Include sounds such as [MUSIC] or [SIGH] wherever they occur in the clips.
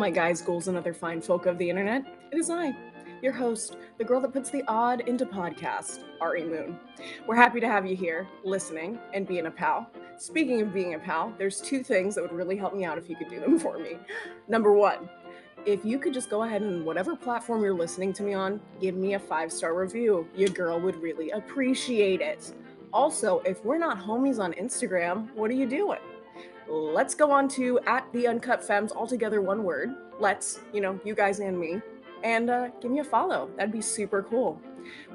my guys, ghouls, and other fine folk of the internet. It is I, your host, the girl that puts the odd into podcast, Ari Moon. We're happy to have you here, listening and being a pal. Speaking of being a pal, there's two things that would really help me out if you could do them [LAUGHS] for me. Number one, if you could just go ahead and whatever platform you're listening to me on, give me a five star review. Your girl would really appreciate it. Also, if we're not homies on Instagram, what are you doing? Let's go on to at the Uncut Femmes, altogether one word. Let's, you know, you guys and me, and uh, give me a follow. That'd be super cool.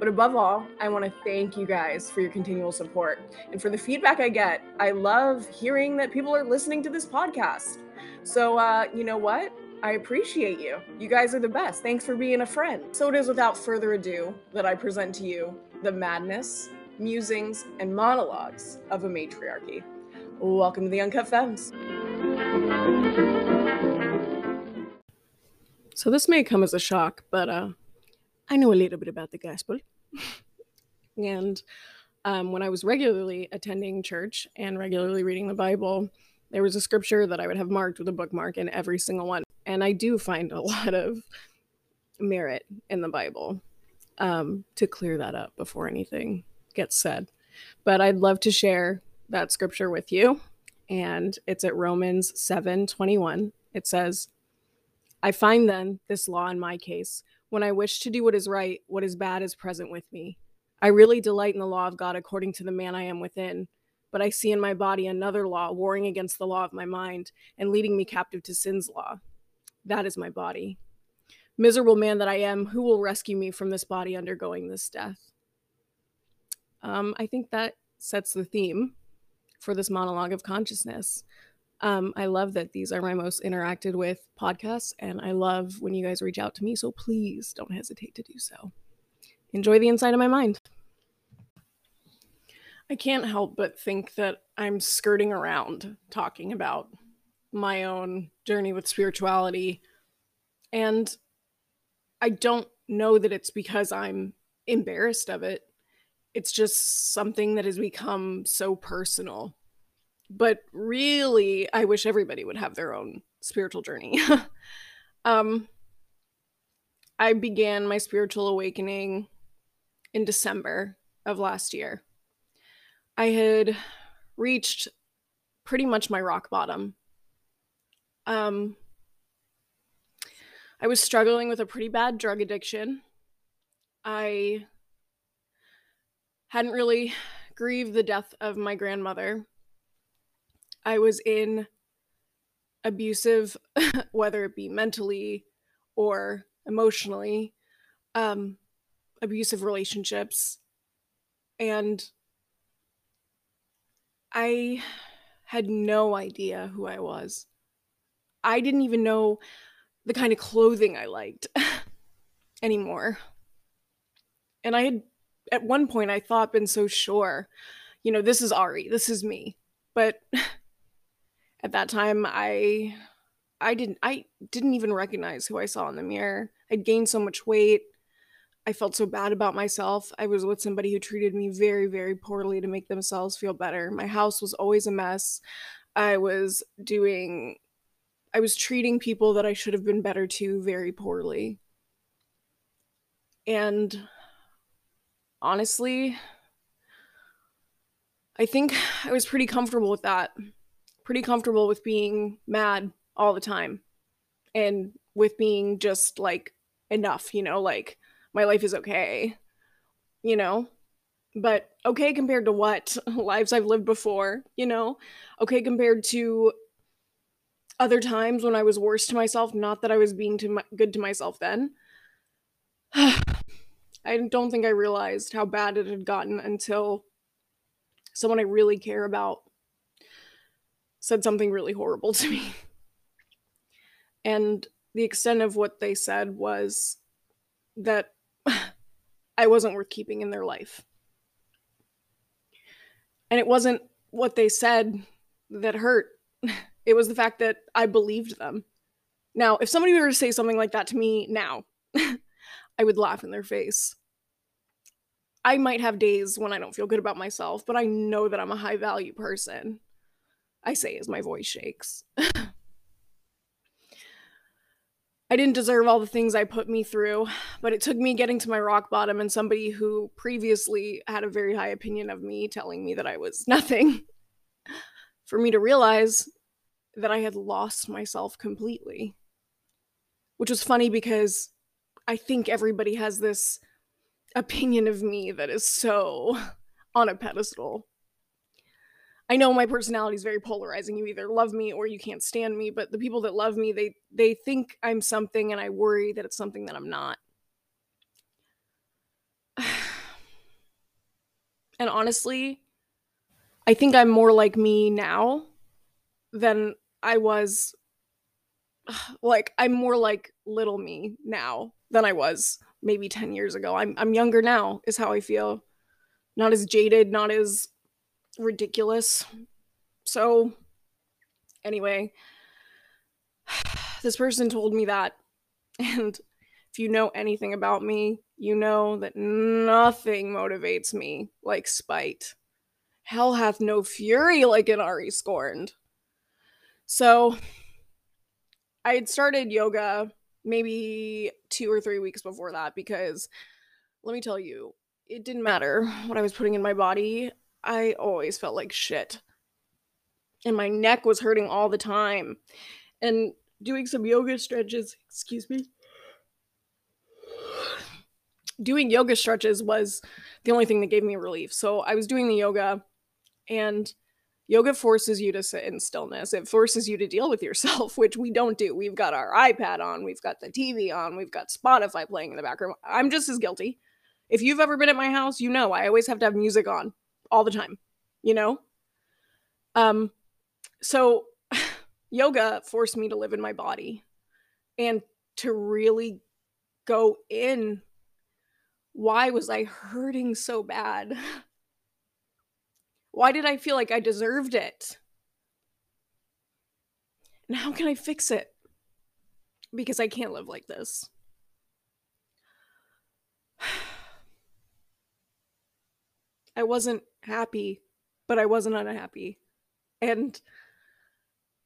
But above all, I want to thank you guys for your continual support and for the feedback I get. I love hearing that people are listening to this podcast. So, uh, you know what? I appreciate you. You guys are the best. Thanks for being a friend. So it is without further ado that I present to you the madness, musings, and monologues of a matriarchy. Welcome to the Uncut Femmes. So this may come as a shock, but uh, I know a little bit about the gospel. [LAUGHS] and um, when I was regularly attending church and regularly reading the Bible, there was a scripture that I would have marked with a bookmark in every single one and I do find a [LAUGHS] lot of merit in the Bible um, to clear that up before anything gets said. But I'd love to share that scripture with you, and it's at Romans seven twenty one. It says, "I find then this law in my case." When I wish to do what is right, what is bad is present with me. I really delight in the law of God according to the man I am within but I see in my body another law warring against the law of my mind and leading me captive to sin's law. That is my body. Miserable man that I am, who will rescue me from this body undergoing this death? Um, I think that sets the theme for this monologue of consciousness. Um, I love that these are my most interacted with podcasts, and I love when you guys reach out to me. So please don't hesitate to do so. Enjoy the inside of my mind. I can't help but think that I'm skirting around talking about my own journey with spirituality. And I don't know that it's because I'm embarrassed of it. It's just something that has become so personal. But really, I wish everybody would have their own spiritual journey. [LAUGHS] um, I began my spiritual awakening in December of last year. I had reached pretty much my rock bottom um, I was struggling with a pretty bad drug addiction. I hadn't really grieved the death of my grandmother. I was in abusive, [LAUGHS] whether it be mentally or emotionally, um, abusive relationships. And I had no idea who I was. I didn't even know the kind of clothing I liked [LAUGHS] anymore. And I had, at one point, I thought been so sure, you know, this is Ari, this is me. But [LAUGHS] at that time, I, I didn't, I didn't even recognize who I saw in the mirror. I'd gained so much weight. I felt so bad about myself. I was with somebody who treated me very, very poorly to make themselves feel better. My house was always a mess. I was doing I was treating people that I should have been better to very poorly. And honestly, I think I was pretty comfortable with that. Pretty comfortable with being mad all the time and with being just like enough, you know, like my life is okay, you know? But okay compared to what? [LAUGHS] Lives I've lived before, you know? Okay compared to other times when I was worse to myself, not that I was being too good to myself then. [SIGHS] I don't think I realized how bad it had gotten until someone I really care about said something really horrible to me. And the extent of what they said was that [LAUGHS] I wasn't worth keeping in their life. And it wasn't what they said that hurt. [LAUGHS] It was the fact that I believed them. Now, if somebody were to say something like that to me now, [LAUGHS] I would laugh in their face. I might have days when I don't feel good about myself, but I know that I'm a high value person. I say as my voice shakes. [LAUGHS] I didn't deserve all the things I put me through, but it took me getting to my rock bottom and somebody who previously had a very high opinion of me telling me that I was [LAUGHS] nothing for me to realize that I had lost myself completely. Which was funny because I think everybody has this opinion of me that is so [LAUGHS] on a pedestal. I know my personality is very polarizing. You either love me or you can't stand me, but the people that love me, they they think I'm something and I worry that it's something that I'm not. [SIGHS] and honestly, I think I'm more like me now than I was [SIGHS] like I'm more like little me now than I was maybe 10 years ago. I'm I'm younger now is how I feel. Not as jaded, not as ridiculous. So, anyway, [SIGHS] this person told me that. [LAUGHS] And if you know anything about me, you know that nothing motivates me like spite. Hell hath no fury like an Ari scorned. So, I had started yoga maybe two or three weeks before that because let me tell you, it didn't matter what I was putting in my body. I always felt like shit. And my neck was hurting all the time. And doing some yoga stretches, excuse me. Doing yoga stretches was the only thing that gave me relief. So I was doing the yoga, and yoga forces you to sit in stillness. It forces you to deal with yourself, [LAUGHS] which we don't do. We've got our iPad on, we've got the TV on, we've got Spotify playing in the background. I'm just as guilty. If you've ever been at my house, you know I always have to have music on all the time, you know? Um so [LAUGHS] yoga forced me to live in my body and to really go in why was I hurting so bad? [LAUGHS] Why did I feel like I deserved it? And how can I fix it? Because I can't live like this. I wasn't happy, but I wasn't unhappy. And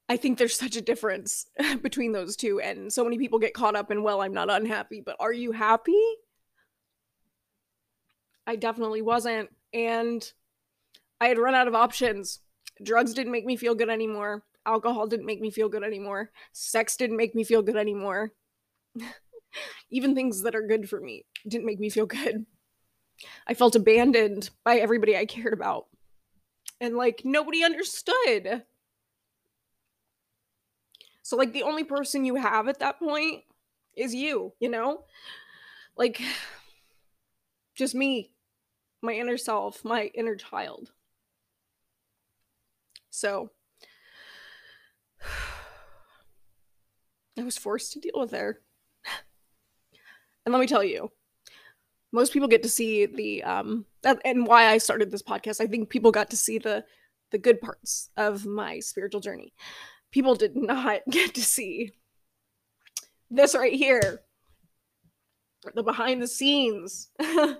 I think there's such a difference [LAUGHS] between those two. And so many people get caught up in, well, I'm not unhappy, but are you happy? I definitely wasn't. And I had run out of options. Drugs didn't make me feel good anymore. Alcohol didn't make me feel good anymore. Sex didn't make me feel good anymore. [LAUGHS] Even things that are good for me didn't make me feel good. I felt abandoned by everybody I cared about. And like nobody understood. So like the only person you have at that point is you, you know? Like [SIGHS] just me, my inner self, my inner child. So [SIGHS] I was forced to deal with her. [SIGHS] and let me tell you, most people get to see the um and why I started this podcast. I think people got to see the the good parts of my spiritual journey. People did not [LAUGHS] get to see this right here. The behind the scenes. [LAUGHS] oh,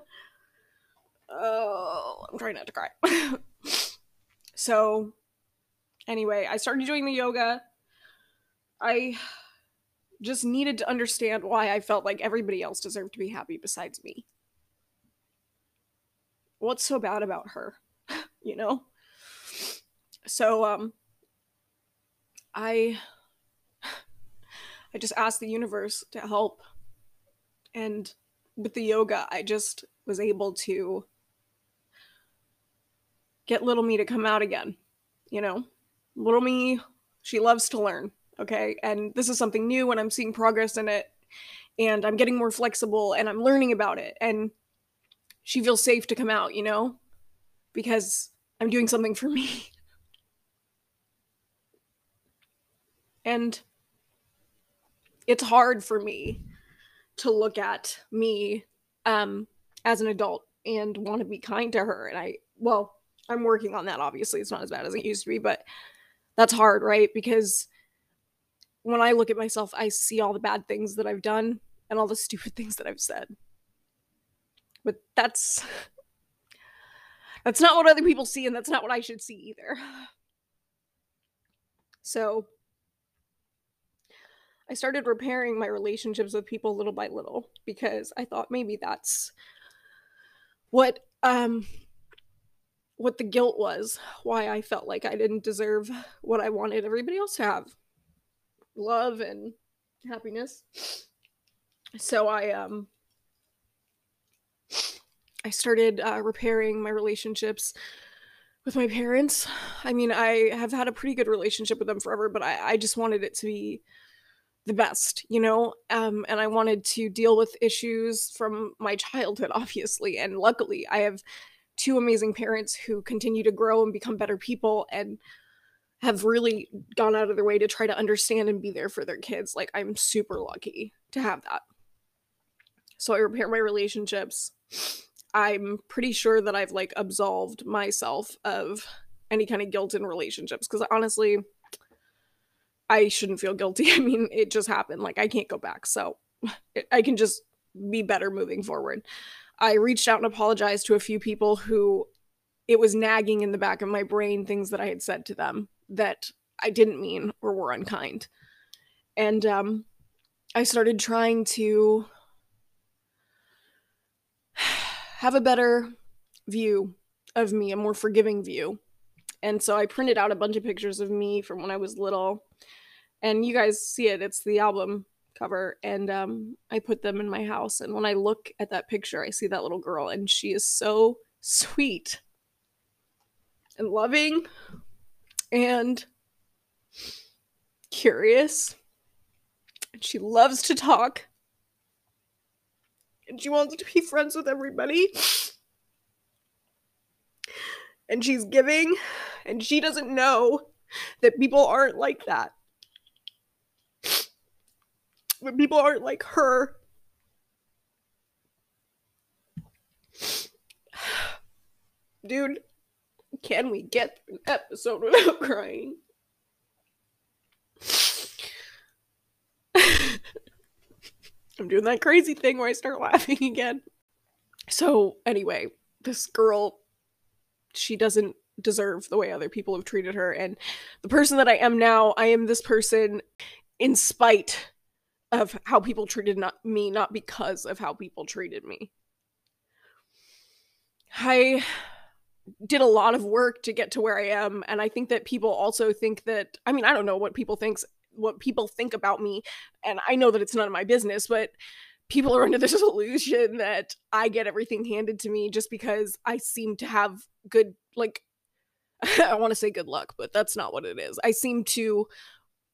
I'm trying not to cry. [LAUGHS] so, anyway, I started doing the yoga. I just needed to understand why I felt like everybody else deserved to be happy besides me what's so bad about her? [LAUGHS] you know? So um I [SIGHS] I just asked the universe to help and with the yoga I just was able to get little me to come out again, you know? Little me, she loves to learn, okay? And this is something new and I'm seeing progress in it and I'm getting more flexible and I'm learning about it and she feels safe to come out, you know? Because I'm doing something for me. [LAUGHS] and it's hard for me to look at me um as an adult and want to be kind to her and I well, I'm working on that obviously. It's not as bad as it used to be, but that's hard, right? Because when I look at myself, I see all the bad things that I've done and all the [LAUGHS] stupid things that I've said but that's that's not what other people see and that's not what I should see either. So I started repairing my relationships with people little by little because I thought maybe that's what um what the guilt was, why I felt like I didn't deserve what I wanted everybody else to have. Love and happiness. So I um I started uh, repairing my relationships with my parents. I mean, I have had a pretty good relationship with them forever, but I, I just wanted it to be the best, you know? Um, and I wanted to deal with issues from my childhood, [LAUGHS] obviously. And luckily, I have two amazing parents who continue to grow and become better people and have really gone out of their way to try to understand and be there for their kids. Like, I'm super lucky to have that. So I repair my relationships. I'm pretty sure that I've like absolved myself of any kind of guilt in relationships because honestly, I shouldn't feel guilty. [LAUGHS] I mean, it just happened. Like, I can't go back. So I can just be better moving forward. I reached out and apologized to a few people who it was nagging in the back of my brain things that I had said to them that I didn't mean or were unkind. And um, I started trying to have a better view of me, a more forgiving view. And so I printed out a bunch of pictures of me from when I was little. And you guys see it, it's the album cover and um, I put them in my house. And when I look at that picture, I see that little girl, and she is so sweet and loving and curious. She loves to talk. And she wants to be friends with everybody. And she's giving, and she doesn't know that people aren't like that when people aren't like her. [SIGHS] Dude, can we get an episode without crying? I'm doing that crazy thing where I start [LAUGHS] laughing again. So, anyway, this girl, she doesn't deserve the way other people have treated her. And the person that I am now, I am this person in spite of how people treated not me, not because of how people treated me. I did a lot of work to get to where I am, and I think that people also think that I mean, I don't know what people thinks what people think about me, and I know that it's none of my business, but people are [LAUGHS] under this illusion that I get everything handed to me just because I seem to have good like [LAUGHS] I want to say good luck, but that's not what it is. I seem to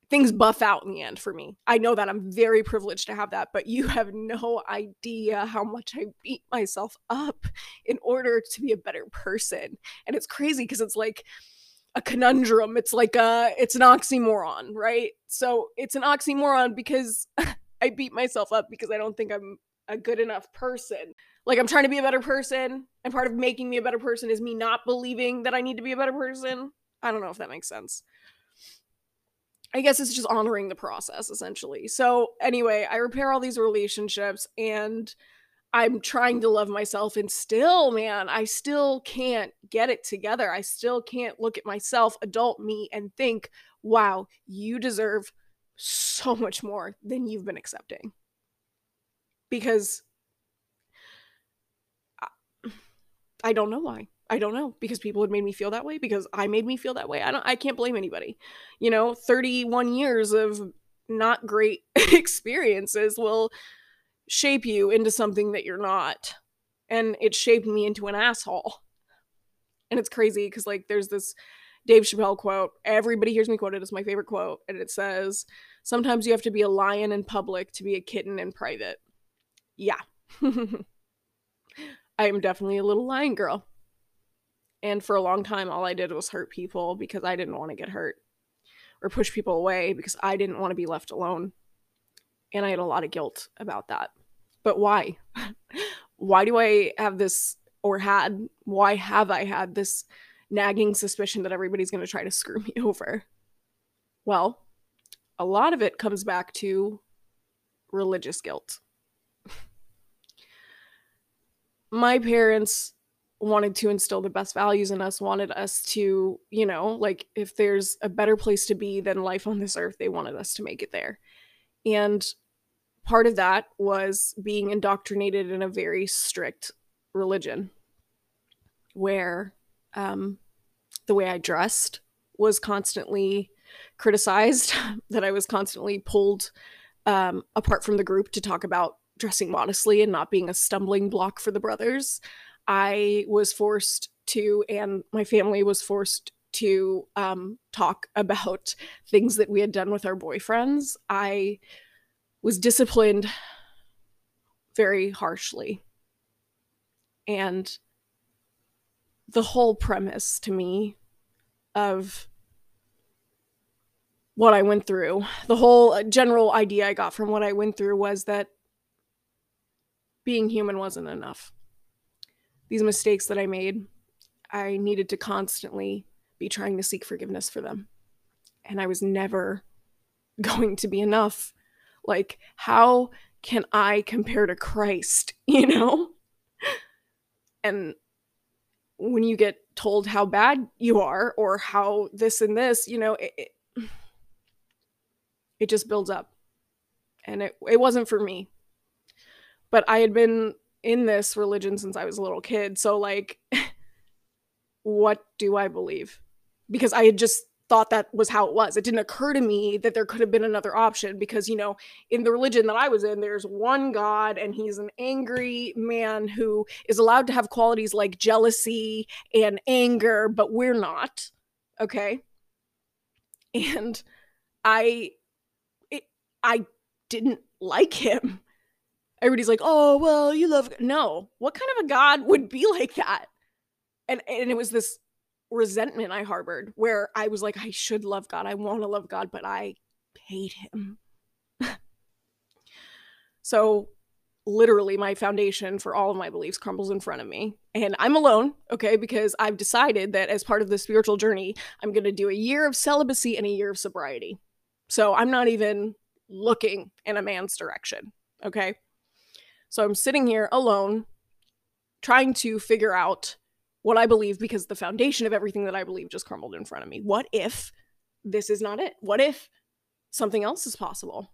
things buff out in the end for me. I know that I'm very privileged to have that, but you [LAUGHS] have no idea how much I beat myself up in order to be a better person. And it's crazy because it's like a conundrum. It's like a it's an oxymoron, right? So it's an oxymoron because [LAUGHS] I beat myself up because I don't think I'm a good enough person. Like I'm trying to be a better person, and part of making me a better person is me not believing that I need to be a better person. I don't know if that makes sense. I guess it's just honoring the process essentially. So, anyway, I repair all these relationships and I'm trying to love myself and still, man, I still can't get it together. I still can't look at myself, adult me, and think, wow, you deserve so much more than you've been accepting. Because I don't know why. I don't know because people had made me feel that way because I made me feel that way. I don't I can't blame anybody. You know, 31 years of not great [LAUGHS] experiences will shape you into something that you're not. And it shaped me into an asshole. And it's crazy because like there's this Dave Chappelle quote. Everybody hears me quote it. It's my favorite quote. And it says, Sometimes you have to be a lion in public to be a kitten in private. Yeah. [LAUGHS] I am definitely a little lion girl. And for a long time, all I did was hurt people because I didn't want to get hurt or push people away because I didn't want to be left alone. And I had a lot of guilt about that. But why? [LAUGHS] why do I have this, or had, why have I had this nagging suspicion that everybody's going to try to screw [LAUGHS] me over? Well, a lot of it comes back to religious guilt. [LAUGHS] My parents wanted to instill the best values in us, wanted us to, you know, like if there's a better place to be than life on this earth, they wanted us to make it there. And part of that was being indoctrinated in a very strict religion where um, the way I dressed was constantly criticized, [LAUGHS] that I was constantly pulled um, apart from the group to talk about dressing modestly and not being a stumbling block for the brothers. I was forced to, and my family was forced to um, talk about [LAUGHS] things that we had done with our boyfriends. I was disciplined very harshly. And the whole premise to me of what I went through, the whole uh, general idea I got from what I went through was that being human wasn't enough. These mistakes that I made, I needed to constantly be trying to seek forgiveness for them. And I was never [LAUGHS] going to be enough. Like, how can I compare to Christ, [LAUGHS] you know? And when you get told how bad you are or how this and this, you know, it, it, it just builds up. And it, it wasn't for me. But I had been in this religion since I was a little kid. So, like, [LAUGHS] what do I believe? Because I had just thought that was how it was. It didn't occur to me that there could have been another option because, you know, in the religion that I was in, there's one God and he's an angry man who is allowed to have qualities like jealousy and anger, but we're not. Okay. And I I didn't like him. Everybody's like, "Oh, well, you love." No, what kind of a god would be [LAUGHS] like that? And and it was this resentment I harbored where I was like, I should love God, I want to love God, but I hate him. [LAUGHS] so literally my foundation for all of my beliefs crumbles in front of me and i'm alone okay because i've decided that as part of the spiritual journey i'm going to do a year of celibacy and a year of sobriety so i'm not even looking in a man's direction. Okay. So I'm sitting here alone, trying to figure out what I believe because the foundation of everything that I believe just crumbled in front of me. What if this is not it? What if something else is possible?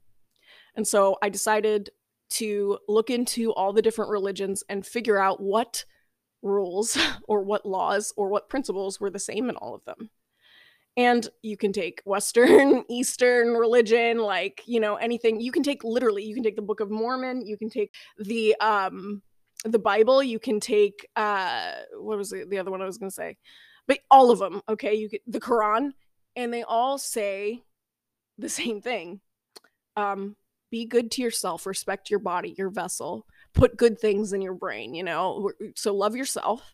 And so I decided to look into all the different religions and figure out what rules [LAUGHS] or what laws or what principles were the same in all of them and you can take western [LAUGHS] eastern religion like you know anything you can take literally you can take the book of mormon you can take the um the bible you can take uh what was the, the other one i was going to say but all of them okay you get the quran and they all say the same thing um be good to yourself respect your body your vessel put good things in your brain you know so love yourself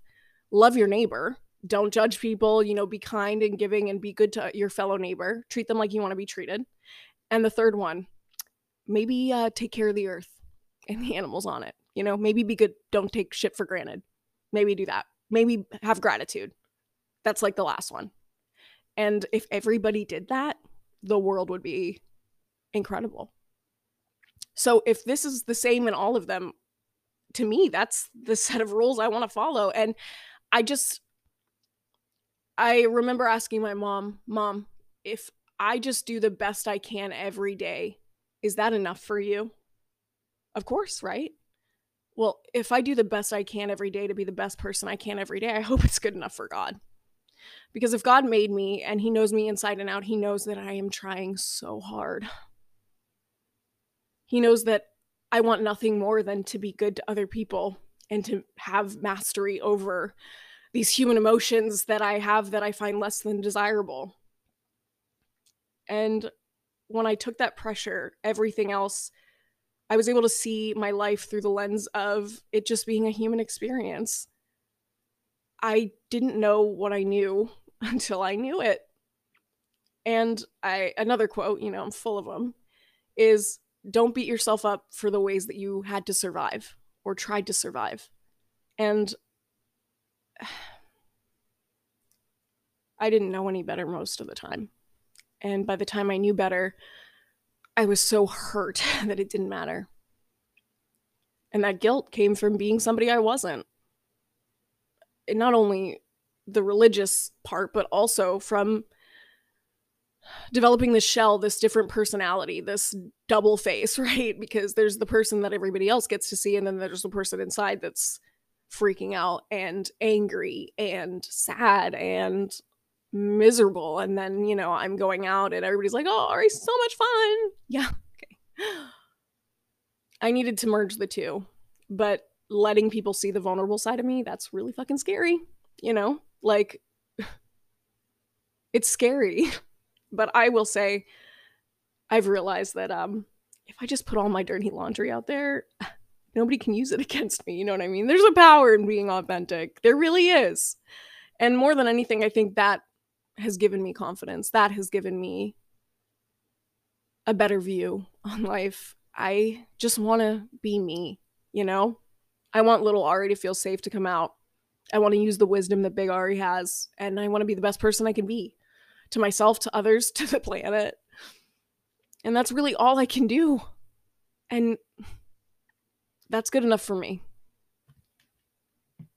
love your neighbor don't judge people, you know, be kind and giving and be good to your fellow neighbor. Treat them like you want to be treated. And the third one, maybe uh, take care of the earth and the [LAUGHS] animals on it. You know, maybe be good. Don't take shit for granted. Maybe do that. Maybe have gratitude. That's like the last one. And if everybody did that, the world would be incredible. So if this is the same in all of them, to me, that's the [LAUGHS] set of rules I want to follow. And I just, I remember asking my mom, Mom, if I just do the best I can every day, is that enough for you? Of course, right? Well, if I do the best I can every day to be the best person I can every day, I hope it's good enough for God. Because if God made me and He knows me inside and out, He knows that I am trying so hard. He knows that I want nothing more than to be good to other people and to have mastery over these human emotions that I have that I find less than desirable. And when I took that pressure, everything else, I was able to see my life through the lens of it just being a human experience. I didn't know what I knew [LAUGHS] until I knew it. And I another quote, you know, I'm full of them, is don't beat yourself up for the ways that you had to survive or tried to survive. And [SIGHS] I didn't know any better most of the time. And by the time I knew better, I was so hurt [LAUGHS] that it didn't matter. And that guilt came from being somebody I wasn't. And not only the religious part, but also from developing this shell, this different personality, this double face, [LAUGHS] right? Because there's the person that everybody else gets to see, and then there's the person inside that's freaking out and angry and sad and miserable. And then, you know, I'm going out and everybody's like, oh, Ari, so much fun. Yeah, [LAUGHS] okay. I needed to merge the two, but letting people see the vulnerable side of me, that's really fucking scary, you know? Like, it's scary. [LAUGHS] but I will say, I've realized that um, if I just put all my dirty laundry out there, [SIGHS] nobody can use it [LAUGHS] against me. You know what I mean? There's a power in being authentic. There really is. And more than anything, I think that has given me confidence. That has given me a better view [LAUGHS] on life. I just want to be me, you know? I want little Ari to feel safe to come out. I want to use the wisdom that big Ari has, and I want to be the best person I can be to myself, to others, [LAUGHS] to the planet. And that's really all I can do. And that's good enough for me.